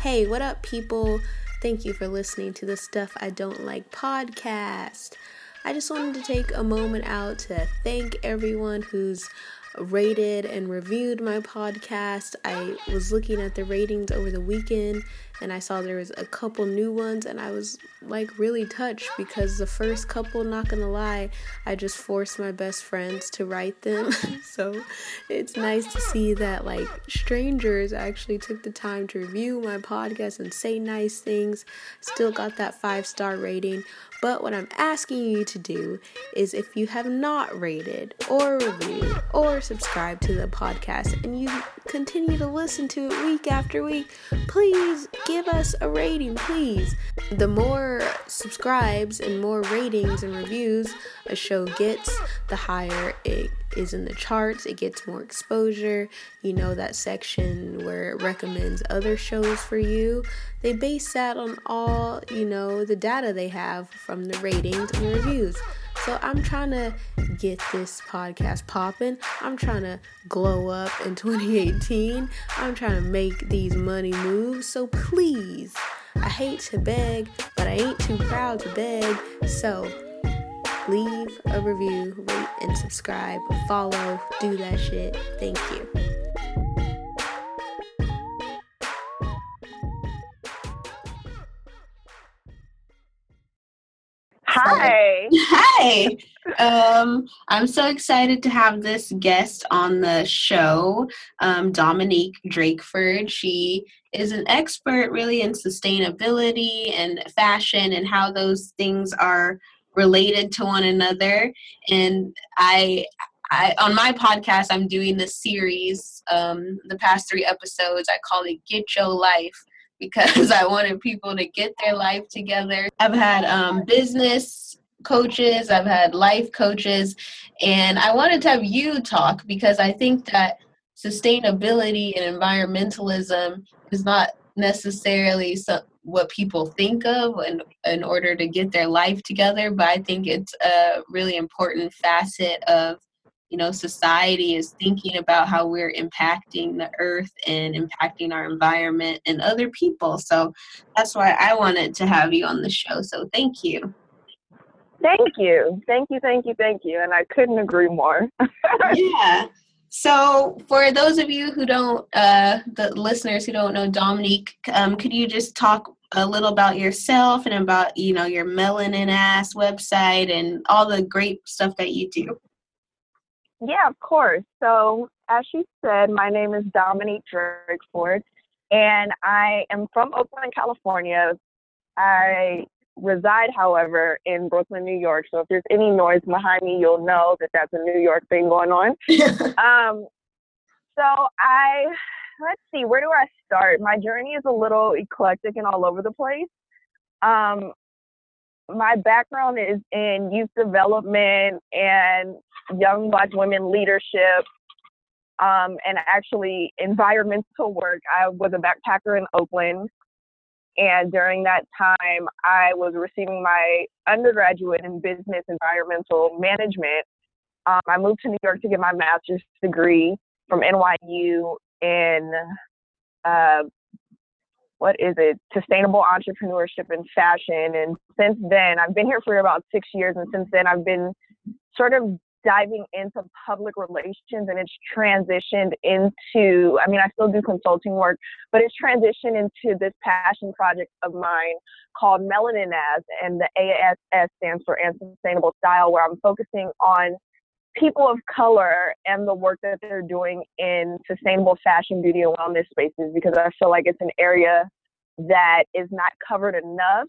Hey, what up, people? Thank you for listening to the Stuff I Don't Like podcast. I just wanted to take a moment out to thank everyone who's rated and reviewed my podcast. I was looking at the ratings over the weekend and I saw there was a couple new ones and I was like really touched because the first couple, not gonna lie, I just forced my best friends to write them. so it's nice to see that like strangers actually took the time to review my podcast and say nice things. Still got that five star rating. But what I'm asking you to do is if you have not rated or reviewed or subscribed to the podcast and you continue to listen to it week after week, please give us a rating, please. The more subscribes and more ratings and reviews a show gets, the higher it is in the charts, it gets more exposure. You know, that section where it recommends other shows for you. They base that on all, you know, the data they have from the ratings and reviews. So I'm trying to get this podcast popping. I'm trying to glow up in 2018. I'm trying to make these money moves. So please, I hate to beg, but I ain't too proud to beg. So leave a review, rate and subscribe, follow, do that shit. Thank you. Hi. Hi. Um, I'm so excited to have this guest on the show, um, Dominique Drakeford. She is an expert really in sustainability and fashion and how those things are related to one another. And I I, on my podcast, I'm doing this series. Um, the past three episodes, I call it "Get Your Life," because I wanted people to get their life together. I've had um, business coaches, I've had life coaches, and I wanted to have you talk because I think that sustainability and environmentalism is not necessarily so, what people think of in, in order to get their life together, but I think it's a really important facet of you know society is thinking about how we're impacting the earth and impacting our environment and other people. So that's why i wanted to have you on the show. So thank you. Thank you. Thank you thank you thank you. And i couldn't agree more. Yeah so for those of you who don't uh the listeners who don't know dominique um, could you just talk a little about yourself and about you know your melanin ass website and all the great stuff that you do yeah, of course. So, as she said, my name is Dominique Drakeford, and I am from Oakland, California. I reside, however, in Brooklyn, New York. So, if there's any noise behind me, you'll know that that's a New York thing going on. um, so, I let's see, where do I start? My journey is a little eclectic and all over the place. Um, my background is in youth development and young black women leadership um, and actually environmental work. I was a backpacker in Oakland. And during that time, I was receiving my undergraduate in business environmental management. Um, I moved to New York to get my master's degree from NYU in uh, what is it, sustainable entrepreneurship and fashion. And since then, I've been here for about six years. And since then, I've been sort of diving into public relations and it's transitioned into, I mean, I still do consulting work, but it's transitioned into this passion project of mine called Melanin Ass, and the ASS stands for And Sustainable Style, where I'm focusing on people of color and the work that they're doing in sustainable fashion, beauty, and wellness spaces because I feel like it's an area that is not covered enough.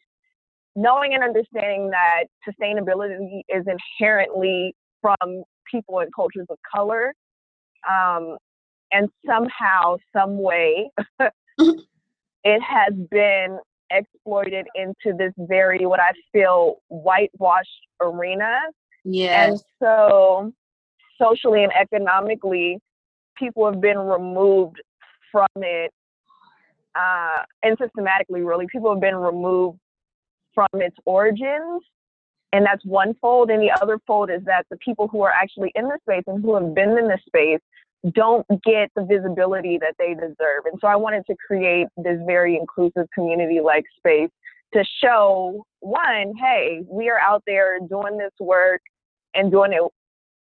Knowing and understanding that sustainability is inherently from people and cultures of color, um, and somehow, some way, it has been exploited into this very what I feel whitewashed arena yeah. And so, socially and economically, people have been removed from it, uh, and systematically, really, people have been removed from its origins. And that's one fold. And the other fold is that the people who are actually in the space and who have been in this space don't get the visibility that they deserve. And so I wanted to create this very inclusive community like space to show one, hey, we are out there doing this work and doing it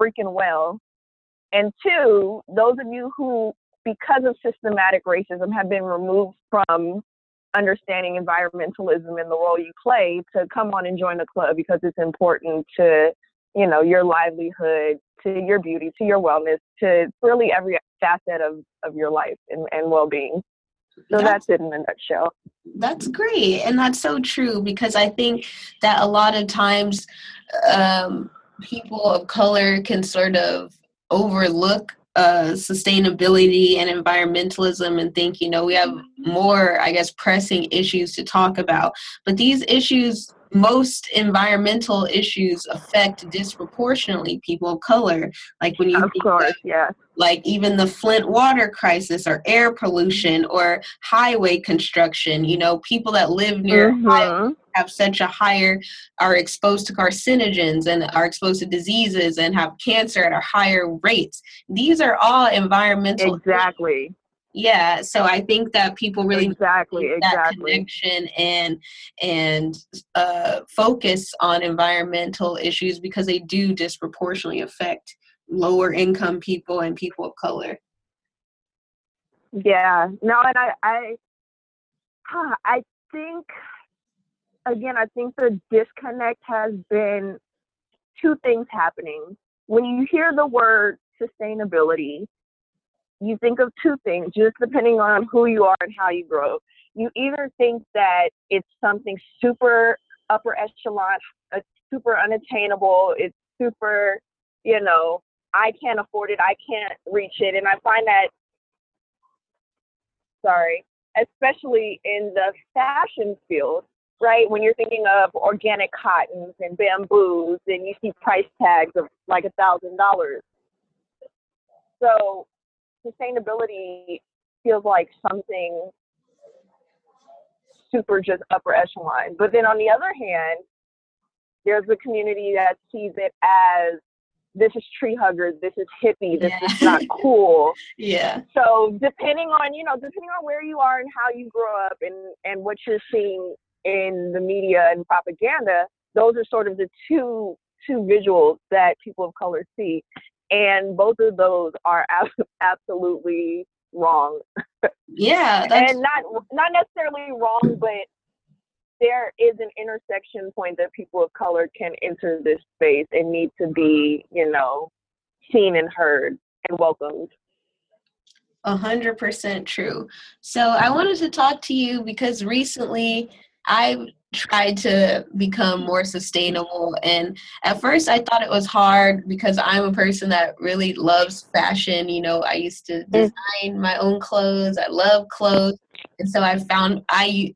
freaking well. And two, those of you who, because of systematic racism, have been removed from understanding environmentalism and the role you play to come on and join the club because it's important to, you know, your livelihood, to your beauty, to your wellness, to really every facet of, of your life and, and well being. So that's, that's, it in a nutshell. That's great. And that's so true because I think that a lot of times um, people of color can sort of overlook uh, sustainability and environmentalism and think, you know, we have more, I guess, pressing issues to talk about. But these issues most environmental issues affect disproportionately people of color. Like when you of course, yeah. Like even the Flint water crisis or air pollution or highway construction. You know, people that live near mm-hmm. have such a higher are exposed to carcinogens and are exposed to diseases and have cancer at a higher rates. These are all environmental exactly. Issues yeah so i think that people really exactly that exactly connection and and uh, focus on environmental issues because they do disproportionately affect lower income people and people of color yeah no and i i i think again i think the disconnect has been two things happening when you hear the word sustainability you think of two things, just depending on who you are and how you grow. You either think that it's something super upper echelon, uh, super unattainable, it's super, you know, I can't afford it, I can't reach it. And I find that, sorry, especially in the fashion field, right? When you're thinking of organic cottons and bamboos and you see price tags of like a thousand dollars. So sustainability feels like something super just upper echelon. But then on the other hand, there's a community that sees it as this is tree hugger, this is hippie, this yeah. is not cool. yeah. So depending on, you know, depending on where you are and how you grow up and, and what you're seeing in the media and propaganda, those are sort of the two two visuals that people of color see and both of those are absolutely wrong. Yeah, and not not necessarily wrong, but there is an intersection point that people of color can enter this space and need to be, you know, seen and heard and welcomed. A hundred percent true. So I wanted to talk to you because recently I tried to become more sustainable and at first i thought it was hard because i'm a person that really loves fashion you know i used to mm. design my own clothes i love clothes and so i found i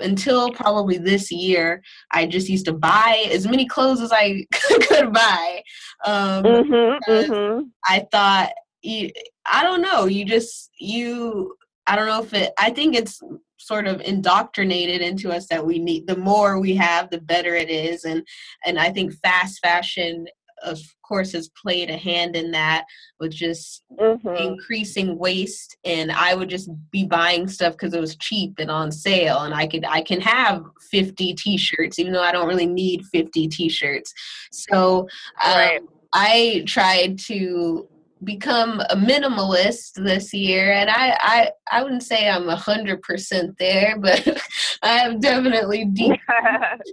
until probably this year i just used to buy as many clothes as i could buy um, mm-hmm, mm-hmm. i thought i don't know you just you i don't know if it i think it's sort of indoctrinated into us that we need the more we have the better it is and and i think fast fashion of course has played a hand in that with just mm-hmm. increasing waste and i would just be buying stuff because it was cheap and on sale and i could i can have 50 t-shirts even though i don't really need 50 t-shirts so um, right. i tried to become a minimalist this year and I, I I wouldn't say I'm a hundred percent there, but I have definitely de-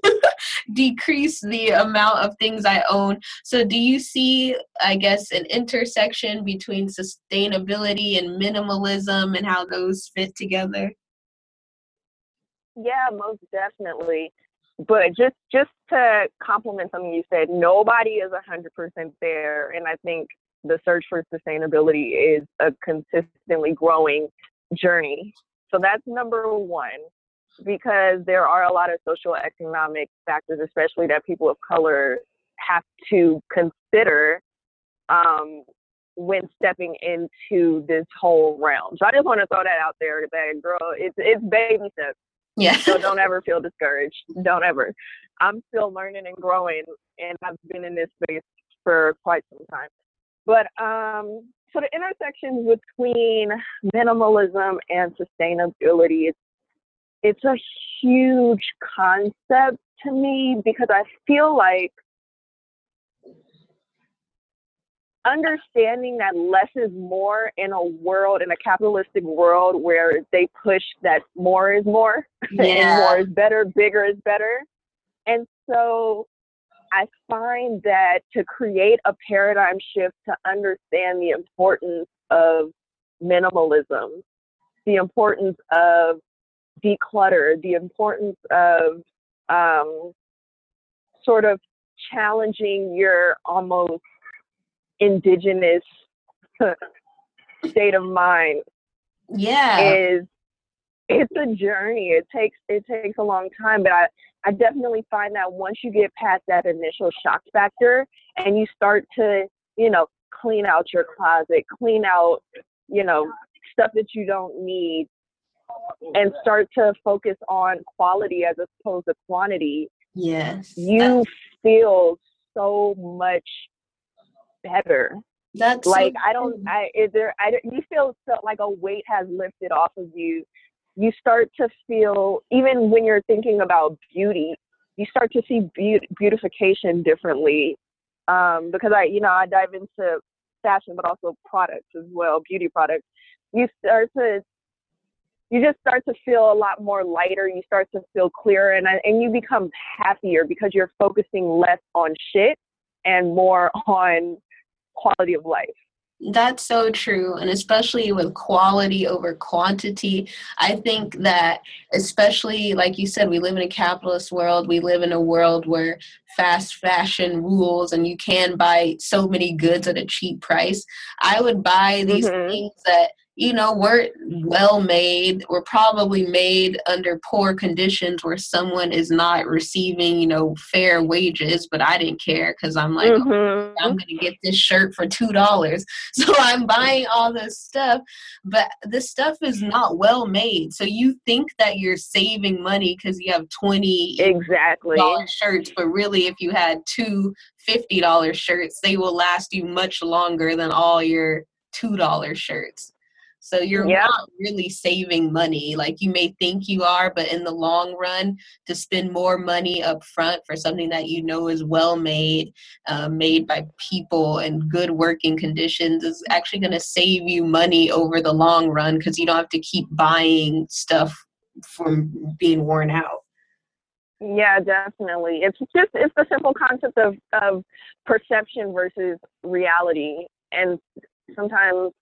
decreased the amount of things I own. So do you see I guess an intersection between sustainability and minimalism and how those fit together? Yeah, most definitely. But just just to compliment something you said, nobody is a hundred percent there. And I think the search for sustainability is a consistently growing journey. So that's number one, because there are a lot of social economic factors, especially that people of color have to consider um, when stepping into this whole realm. So I just want to throw that out there that girl, it's it's baby steps. Yeah. so don't ever feel discouraged. Don't ever. I'm still learning and growing and I've been in this space for quite some time. But um, so the intersections between minimalism and sustainability, it's it's a huge concept to me because I feel like understanding that less is more in a world in a capitalistic world where they push that more is more yeah. and more is better bigger is better and so i find that to create a paradigm shift to understand the importance of minimalism the importance of declutter the importance of um, sort of challenging your almost indigenous state of mind yeah. is it's a journey. It takes it takes a long time but i i definitely find that once you get past that initial shock factor and you start to you know clean out your closet clean out you know stuff that you don't need and start to focus on quality as opposed to quantity yes you feel so much better. That's like so I don't. I is there. I you feel so, like a weight has lifted off of you. You start to feel even when you're thinking about beauty, you start to see be- beautification differently. Um, because I, you know, I dive into fashion, but also products as well, beauty products. You start to you just start to feel a lot more lighter. You start to feel clearer, and and you become happier because you're focusing less on shit and more on quality of life. That's so true. And especially with quality over quantity, I think that, especially like you said, we live in a capitalist world. We live in a world where fast fashion rules and you can buy so many goods at a cheap price. I would buy these mm-hmm. things that you know, we're well made. We're probably made under poor conditions where someone is not receiving, you know, fair wages, but I didn't care because I'm like, mm-hmm. oh, I'm going to get this shirt for $2. So I'm buying all this stuff, but this stuff is not well made. So you think that you're saving money because you have 20 exactly shirts, but really, if you had two $50 shirts, they will last you much longer than all your $2 shirts. So you're yep. not really saving money like you may think you are, but in the long run, to spend more money up front for something that you know is well made, uh, made by people in good working conditions, is actually going to save you money over the long run because you don't have to keep buying stuff from being worn out. Yeah, definitely. It's just it's the simple concept of of perception versus reality, and sometimes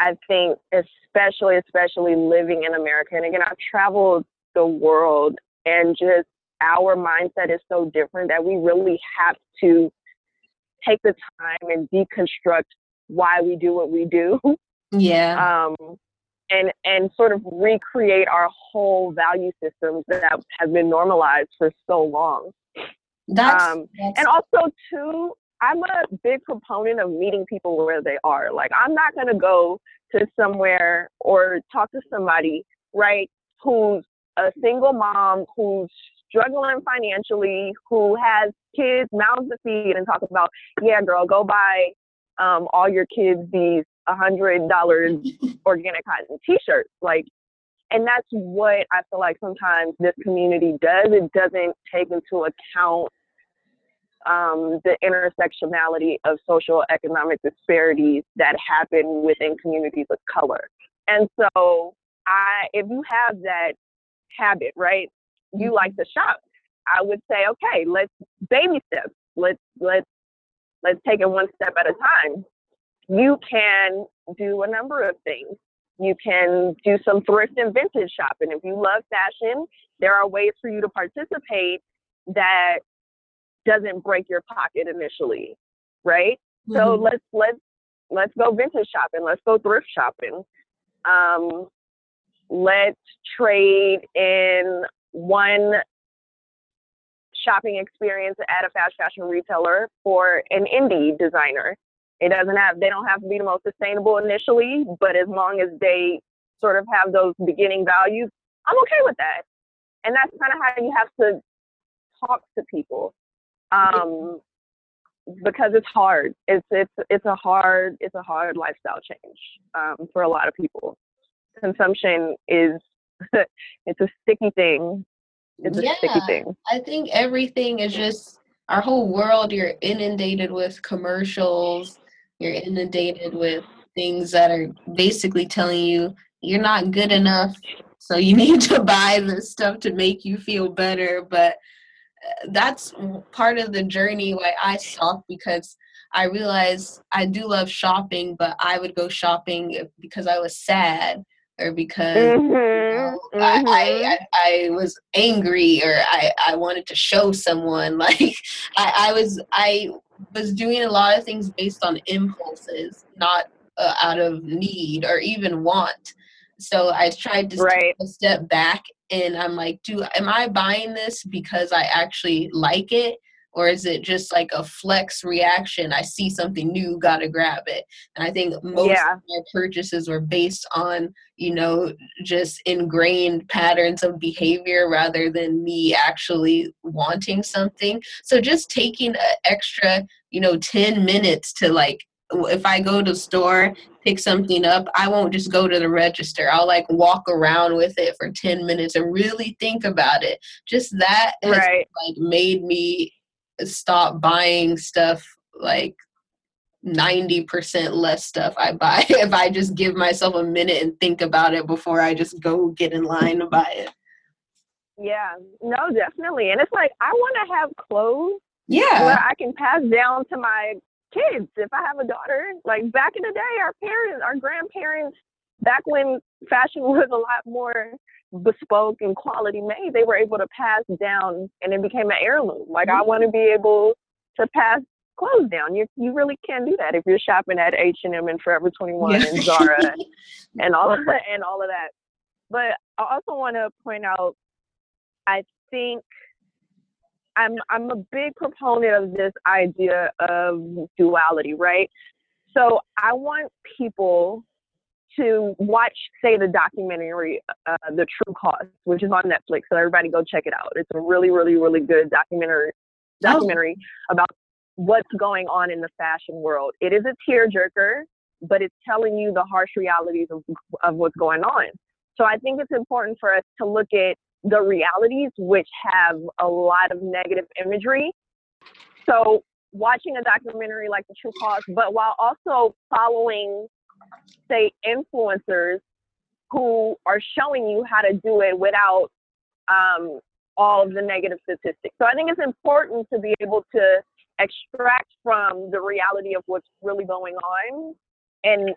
I think, especially, especially living in America, and again, I've traveled the world, and just our mindset is so different that we really have to take the time and deconstruct why we do what we do. Yeah. Um, and and sort of recreate our whole value systems that have been normalized for so long. That's, um, that's and also too, I'm a big proponent of meeting people where they are. Like, I'm not going to go to somewhere or talk to somebody, right, who's a single mom who's struggling financially, who has kids, mouths to feed, and talk about, yeah, girl, go buy um, all your kids these a hundred dollars organic cotton t-shirts. Like, and that's what I feel like sometimes this community does. It doesn't take into account um, the intersectionality of social economic disparities that happen within communities of color. And so, I, if you have that habit, right, you mm-hmm. like to shop, I would say, okay, let's baby steps. Let's let's let's take it one step at a time. You can do a number of things. You can do some thrift and vintage shopping. If you love fashion, there are ways for you to participate that doesn't break your pocket initially, right? Mm-hmm. So let's let's let's go vintage shopping. Let's go thrift shopping. Um, let's trade in one shopping experience at a fast fashion retailer for an indie designer. It doesn't have they don't have to be the most sustainable initially, but as long as they sort of have those beginning values, I'm okay with that. And that's kind of how you have to talk to people um, because it's hard. It's it's it's a hard it's a hard lifestyle change um, for a lot of people. Consumption is it's a sticky thing. It's a yeah, sticky thing. I think everything is just our whole world. You're inundated with commercials. You're inundated with things that are basically telling you you're not good enough. So you need to buy this stuff to make you feel better. But that's part of the journey why I stopped because I realized I do love shopping, but I would go shopping because I was sad or because mm-hmm, you know, mm-hmm. I, I, I, I, was angry or I, I wanted to show someone like I, I was I was doing a lot of things based on impulses, not uh, out of need or even want. So I tried to right. step back and I'm like, do am I buying this because I actually like it? Or is it just like a flex reaction? I see something new, gotta grab it. And I think most yeah. of my purchases were based on, you know, just ingrained patterns of behavior rather than me actually wanting something. So just taking an extra, you know, 10 minutes to like if I go to store, pick something up, I won't just go to the register. I'll like walk around with it for 10 minutes and really think about it. Just that has right. like made me stop buying stuff like 90% less stuff I buy if I just give myself a minute and think about it before I just go get in line to buy it. Yeah, no, definitely. And it's like I want to have clothes yeah. where I can pass down to my kids. If I have a daughter, like back in the day, our parents, our grandparents, back when fashion was a lot more bespoke and quality made, they were able to pass down and it became an heirloom. Like. I want to be able to pass clothes down. You you really can't do that if you're shopping at H and M and Forever 21 yeah. and Zara and all of that, and all of that. But I also want to point out, I think I'm I'm a big proponent of this idea of duality, right? So I want people to watch, say, the documentary, uh, The True Cost, which is on Netflix. So everybody go check it out. It's a really, really, really good documentary documentary oh. about what's going on in the fashion world. It is a tearjerker, but it's telling you the harsh realities of, of what's going on. So I think it's important for us to look at the realities, which have a lot of negative imagery. So, watching a documentary like The True Cost, but while also following, say, influencers who are showing you how to do it without um, all of the negative statistics. So, I think it's important to be able to extract from the reality of what's really going on and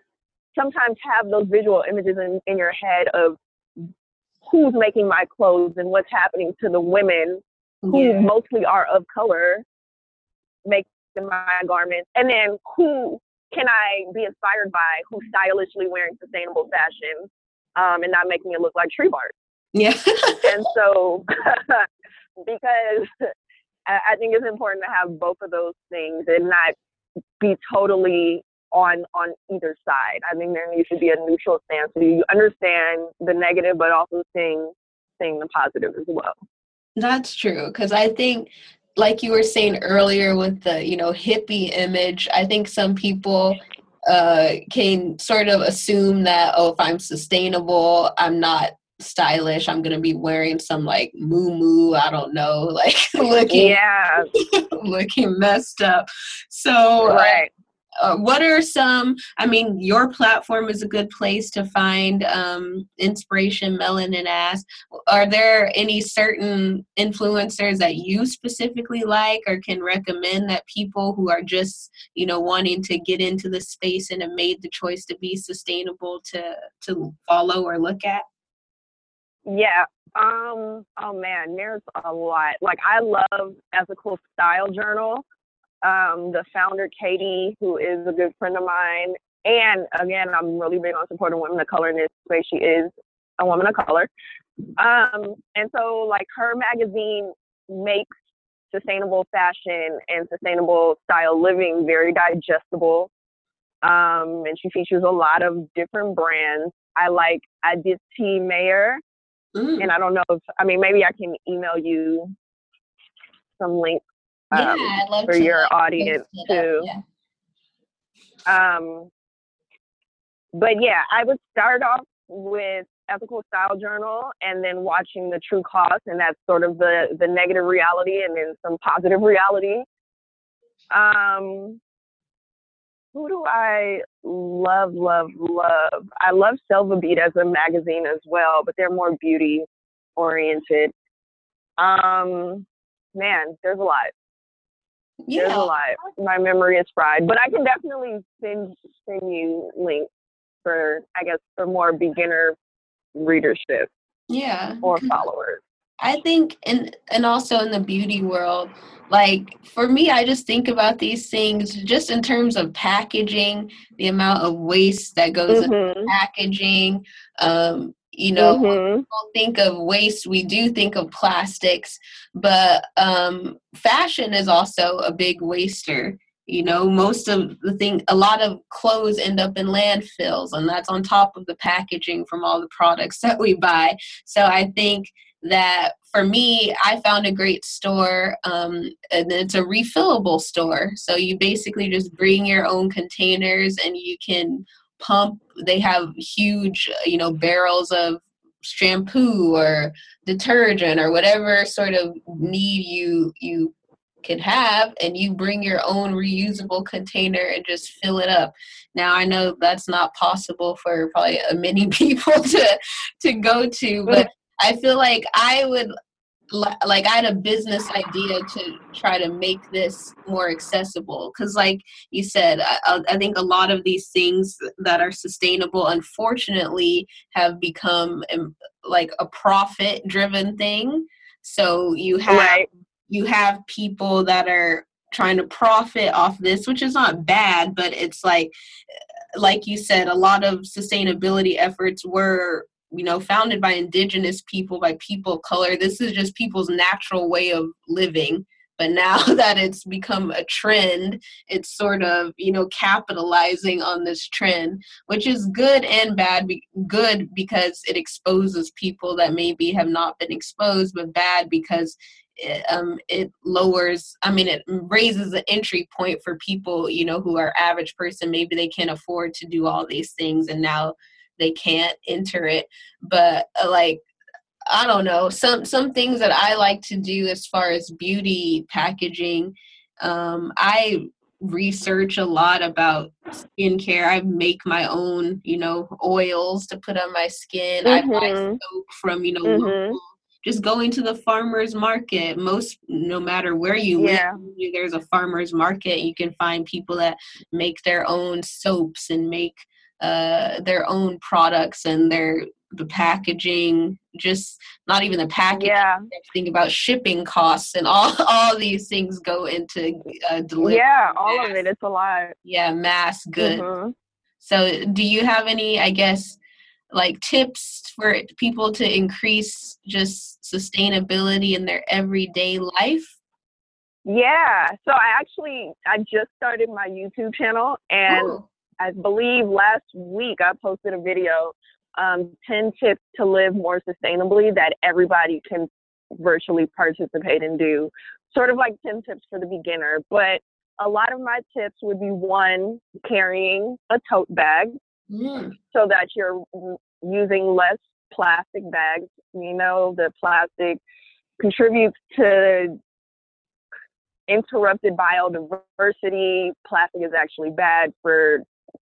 sometimes have those visual images in, in your head of who's making my clothes and what's happening to the women who yeah. mostly are of color making my garments and then who can I be inspired by who's stylishly wearing sustainable fashion um, and not making it look like tree bark. Yeah. and so because I think it's important to have both of those things and not be totally on on either side. I think there needs to be a neutral stance you understand the negative, but also seeing seeing the positive as well. That's true because I think, like you were saying earlier, with the you know hippie image, I think some people uh, can sort of assume that oh, if I'm sustainable, I'm not stylish. I'm gonna be wearing some like moo moo. I don't know, like looking yeah, looking messed up. So right uh, what are some i mean your platform is a good place to find um, inspiration melanin ass are there any certain influencers that you specifically like or can recommend that people who are just you know wanting to get into the space and have made the choice to be sustainable to to follow or look at? Yeah um oh man there's a lot. Like i love ethical style journal um, the founder, Katie, who is a good friend of mine. And again, I'm really big on supporting women of color in this space. She is a woman of color. Um, and so, like, her magazine makes sustainable fashion and sustainable style living very digestible. Um, and she features a lot of different brands. I like Aditi Mayer. Mm. And I don't know if, I mean, maybe I can email you some links Um, yeah, I'd love for your audience too. Yeah. Um, but yeah, I would start off with ethical style journal and then watching the true cost and that's sort of the the negative reality and then some positive reality um who do i love love love i love selva beat as a magazine as well but they're more beauty oriented um man there's a lot yeah. there's a lot my memory is fried but i can definitely send send you links for I guess for more beginner readership. Yeah. Or followers. I think and and also in the beauty world, like for me I just think about these things just in terms of packaging, the amount of waste that goes mm-hmm. into packaging. Um, you know, mm-hmm. think of waste, we do think of plastics, but um, fashion is also a big waster you know most of the thing a lot of clothes end up in landfills and that's on top of the packaging from all the products that we buy so i think that for me i found a great store um, and it's a refillable store so you basically just bring your own containers and you can pump they have huge you know barrels of shampoo or detergent or whatever sort of need you you can have and you bring your own reusable container and just fill it up. Now i know that's not possible for probably many people to to go to but i feel like i would like i had a business idea to try to make this more accessible because like you said I, I think a lot of these things that are sustainable unfortunately have become um, like a profit driven thing. So you have right. you have people that are trying to profit off this, which is not bad, but it's like, like you said, a lot of sustainability efforts were, you know, founded by indigenous people, by people of color. This is just people's natural way of living. But now that it's become a trend, it's sort of, you know, capitalizing on this trend, which is good and bad. Good because it exposes people that maybe have not been exposed, but bad because it, um, it lowers i mean it raises the entry point for people you know who are average person maybe they can't afford to do all these things and now they can't enter it but uh, like i don't know some some things that i like to do as far as beauty packaging um, i research a lot about skincare. I make my own, you know, oils to put on my skin. Mm-hmm. I buy mm-hmm. soap from, you know, mm-hmm just going to the farmers market most no matter where you yeah. live there's a farmers market you can find people that make their own soaps and make uh, their own products and their the packaging just not even the packaging yeah. think about shipping costs and all all these things go into uh, delivery yeah all mass, of it it's a lot yeah mass good mm-hmm. so do you have any i guess like tips for people to increase just sustainability in their everyday life? Yeah. So I actually I just started my YouTube channel and Ooh. I believe last week I posted a video um, 10 tips to live more sustainably that everybody can virtually participate and do. Sort of like 10 tips for the beginner, but a lot of my tips would be one, carrying a tote bag mm. so that you're using less plastic bags. You know, the plastic contributes to interrupted biodiversity. Plastic is actually bad for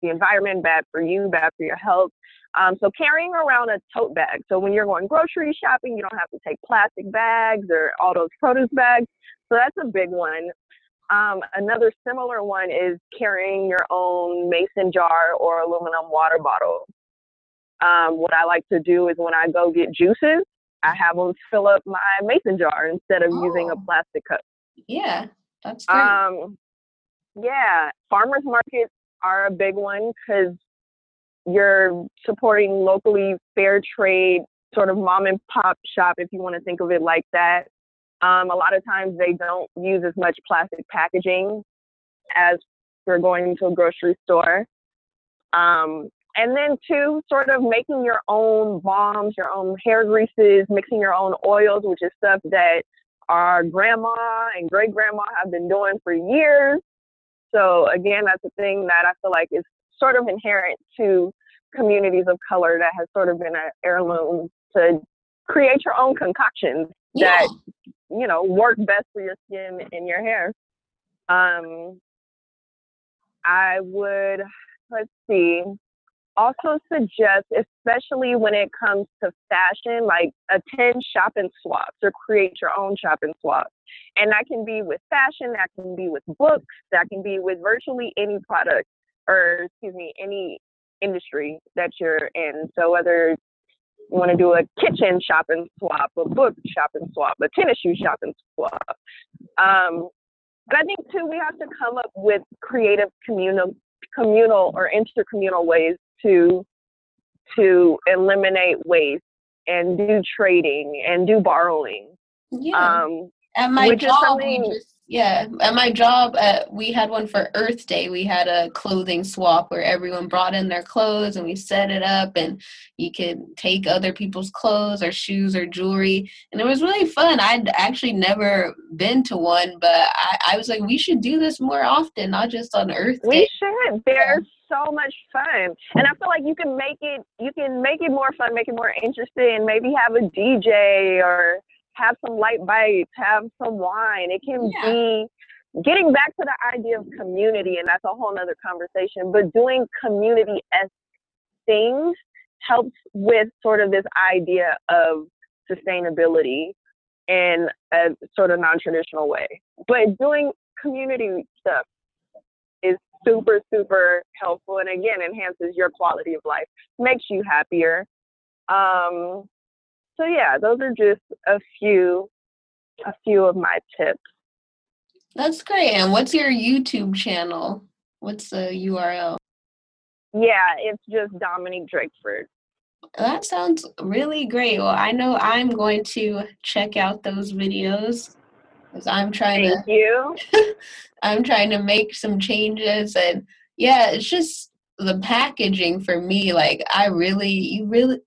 the environment, bad for you, bad for your health. Um, so carrying around a tote bag. So when you're going grocery shopping, you don't have to take plastic bags or all those produce bags. So that's a big one. Um, another similar one is carrying your own mason jar or aluminum water bottle. Um, what I like to do is when I go get juices, I have them fill up my mason jar instead of oh. using a oh. plastic cup. Yeah, that's great. Um, yeah, farmers markets are a big one because you're supporting locally fair trade, sort of mom and pop shop, if you want to think of it like that. Um, a lot of times they don't use as much plastic packaging as we're going to a grocery store. Um, and then two, sort of making your own balms, your own hair greases, mixing your own oils, which is stuff that our grandma and great grandma have been doing for years. So again, that's a thing that I feel like is sort of inherent to communities of color that has sort of been an heirloom to create your own concoctions yeah. that you know work best for your skin and your hair. Um, I would let's see also suggest, especially when it comes to fashion, like attend shopping swaps or create your own shopping swaps. And that can be with fashion, that can be with books, that can be with virtually any product or, excuse me, any industry that you're in. So whether you want to do a kitchen shopping swap, a book shopping swap, a tennis shoe shopping swap. Um, but I think too, we have to come up with creative communal, communal or intercommunal ways to to eliminate waste and do trading and do borrowing. Yeah. Um, at my job, we just yeah. At my job, uh, we had one for Earth Day. We had a clothing swap where everyone brought in their clothes and we set it up, and you could take other people's clothes or shoes or jewelry, and it was really fun. I'd actually never been to one, but I, I was like, we should do this more often, not just on Earth Day. We should. There's so much fun. And I feel like you can make it you can make it more fun, make it more interesting, maybe have a DJ or have some light bites, have some wine. It can yeah. be getting back to the idea of community, and that's a whole nother conversation, but doing community esque things helps with sort of this idea of sustainability in a sort of non traditional way. But doing community stuff super, super helpful and again enhances your quality of life, makes you happier. Um, so yeah, those are just a few a few of my tips. That's great. And what's your YouTube channel? What's the URL? Yeah, it's just Dominique Drakeford. That sounds really great. Well, I know I'm going to check out those videos because I'm trying Thank to. you. I'm trying to make some changes, and yeah, it's just the packaging for me. Like, I really, you really,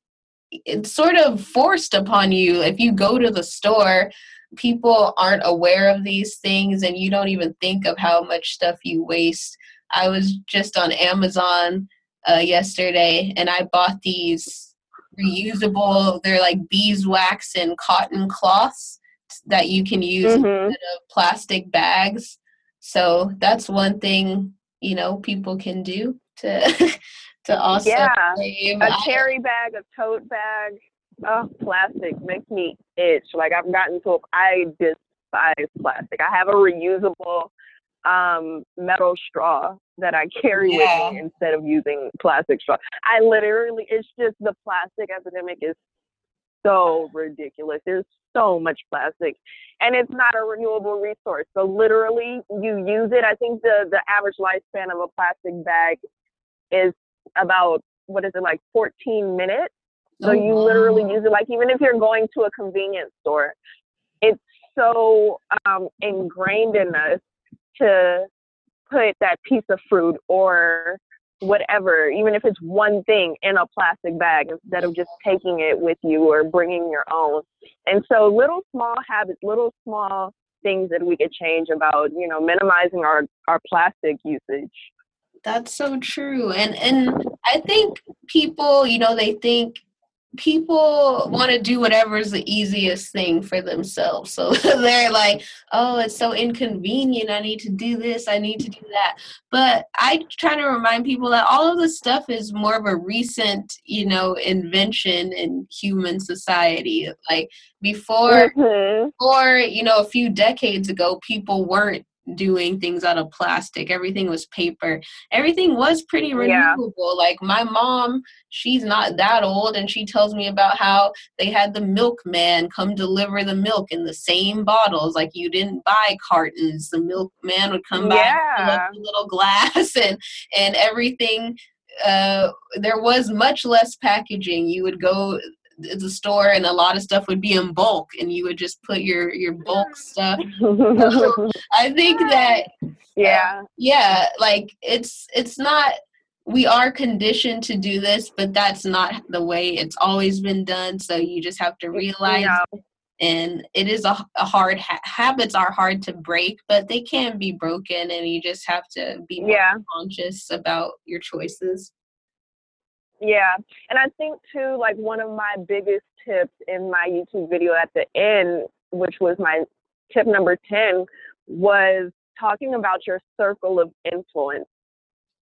it's sort of forced upon you if you go to the store people aren't aware of these things and you don't even think of how much stuff you waste i was just on amazon uh, yesterday and i bought these reusable they're like beeswax and cotton cloths that you can use mm-hmm. instead of plastic bags so that's one thing you know people can do to to also yeah save. a carry bag, a tote bag. Oh, plastic makes me itch. Like I've gotten to, I despise plastic. I have a reusable um, metal straw that I carry yeah. with me instead of using plastic straw. I literally, it's just the plastic epidemic is so ridiculous. There's so much plastic, and it's not a renewable resource. So literally, you use it. I think the the average lifespan of a plastic bag is about what is it like 14 minutes. So oh, you wow. literally use it like even if you're going to a convenience store, it's so um, ingrained in us to put that piece of fruit or whatever, even if it's one thing in a plastic bag instead of just taking it with you or bringing your own. And so little small habits, little small things that we could change about, you know, minimizing our, our plastic usage. That's so true. And and I think people, you know, they think people want to do whatever is the easiest thing for themselves. So they're like, oh, it's so inconvenient. I need to do this. I need to do that. But I try to remind people that all of this stuff is more of a recent, you know, invention in human society. Like before, mm-hmm. before, you know, a few decades ago, people weren't doing things out of plastic. Everything was paper. Everything was pretty renewable. Yeah. Like my mom, she's not that old, and she tells me about how they had the milkman come deliver the milk in the same bottles. Like you didn't buy cartons. The milkman would come by yeah. a little glass and and everything uh, there was much less packaging. You would go the store and a lot of stuff would be in bulk and you would just put your your bulk stuff. I think that yeah. uh, yeah like it's it's not we are conditioned to do this but that's not the way it's always been done so you just have to realize yeah. and it is a, a hard ha- habits are hard to break but they can be broken and you just have to be yeah. conscious about your choices yeah and i think too like one of my biggest tips in my youtube video at the end which was my tip number 10 was talking about your circle of influence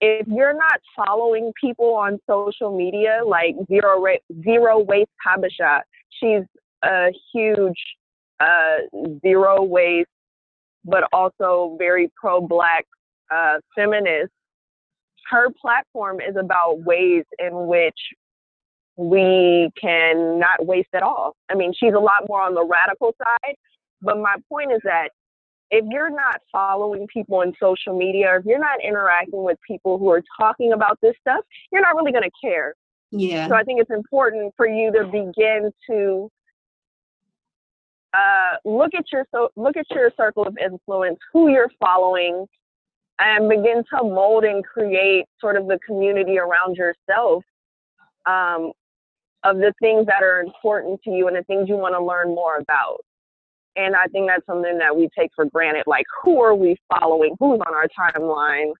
if you're not following people on social media like zero Ra- zero waste habesha she's a huge uh, zero waste, but also very pro black uh, feminist. Her platform is about ways in which we can not waste at all. I mean, she's a lot more on the radical side, but my point is that if you're not following people on social media, or if you're not interacting with people who are talking about this stuff, you're not really going to care. Yeah. So I think it's important for you to begin to uh, look at your so look at your circle of influence, who you're following, and begin to mold and create sort of the community around yourself um, of the things that are important to you and the things you want to learn more about. And I think that's something that we take for granted. Like, who are we following? Who's on our timeline?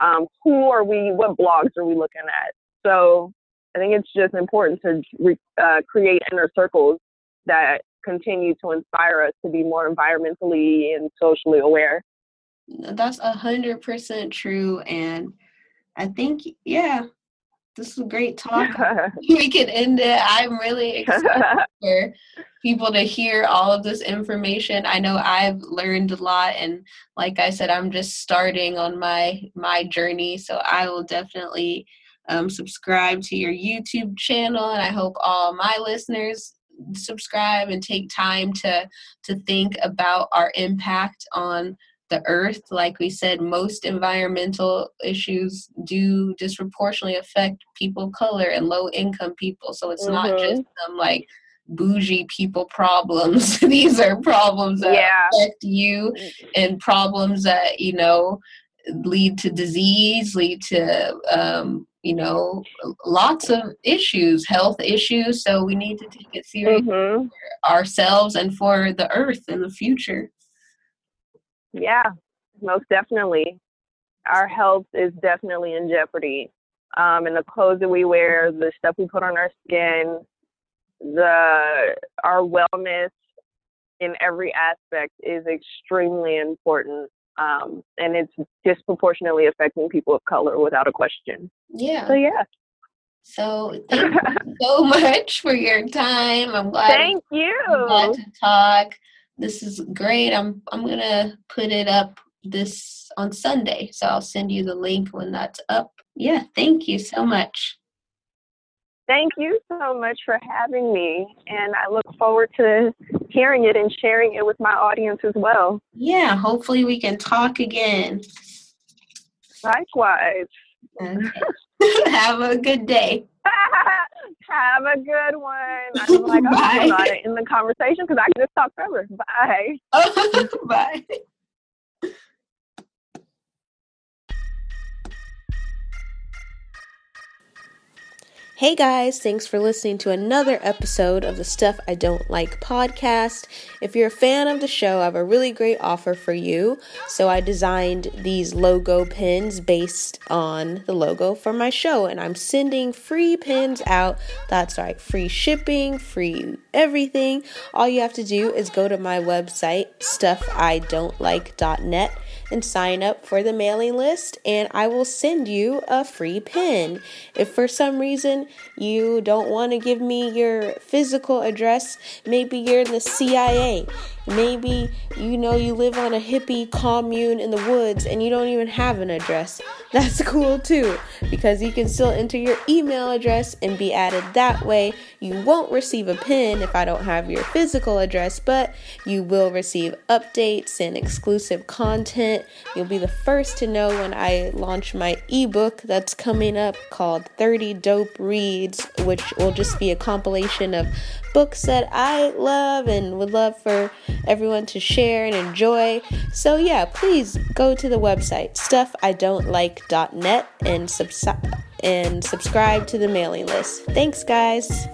Um, who are we? What blogs are we looking at? So I think it's just important to re- uh, create inner circles that continue to inspire us to be more environmentally and socially aware. That's a hundred percent true. And I think, yeah, this is a great talk. we can end it. I'm really excited for people to hear all of this information. I know I've learned a lot and like I said, I'm just starting on my my journey. So I will definitely um, subscribe to your YouTube channel and I hope all my listeners subscribe and take time to to think about our impact on the earth like we said most environmental issues do disproportionately affect people of color and low income people so it's mm-hmm. not just some like bougie people problems these are problems that yeah. affect you and problems that you know lead to disease lead to um, you know, lots of issues, health issues. So we need to take it seriously mm-hmm. ourselves and for the earth in the future. Yeah, most definitely. Our health is definitely in jeopardy. Um, and the clothes that we wear, the stuff we put on our skin, the our wellness in every aspect is extremely important um, and it's disproportionately affecting people of color without a question. Yeah. So yeah. So thank you so much for your time. I'm glad. Thank you. I'm glad to talk. This is great. I'm I'm gonna put it up this on Sunday, so I'll send you the link when that's up. Yeah. Thank you so much. Thank you so much for having me. And I look forward to hearing it and sharing it with my audience as well. Yeah, hopefully we can talk again. Likewise. Okay. Have a good day. Have a good one. I'm like, I'm not in the conversation because I can just talk forever. Bye. Bye. Hey guys, thanks for listening to another episode of the Stuff I Don't Like podcast. If you're a fan of the show, I have a really great offer for you. So, I designed these logo pins based on the logo for my show, and I'm sending free pins out. That's right, free shipping, free everything. All you have to do is go to my website, stuffidon'tlike.net and sign up for the mailing list, and I will send you a free pin. If for some reason you don't want to give me your physical address, maybe you're in the CIA Maybe you know you live on a hippie commune in the woods and you don't even have an address. That's cool too because you can still enter your email address and be added that way. You won't receive a pin if I don't have your physical address, but you will receive updates and exclusive content. You'll be the first to know when I launch my ebook that's coming up called 30 Dope Reads, which will just be a compilation of books that I love and would love for everyone to share and enjoy. So, yeah, please go to the website stuffidon'tlike.net and subscribe and subscribe to the mailing list. Thanks, guys.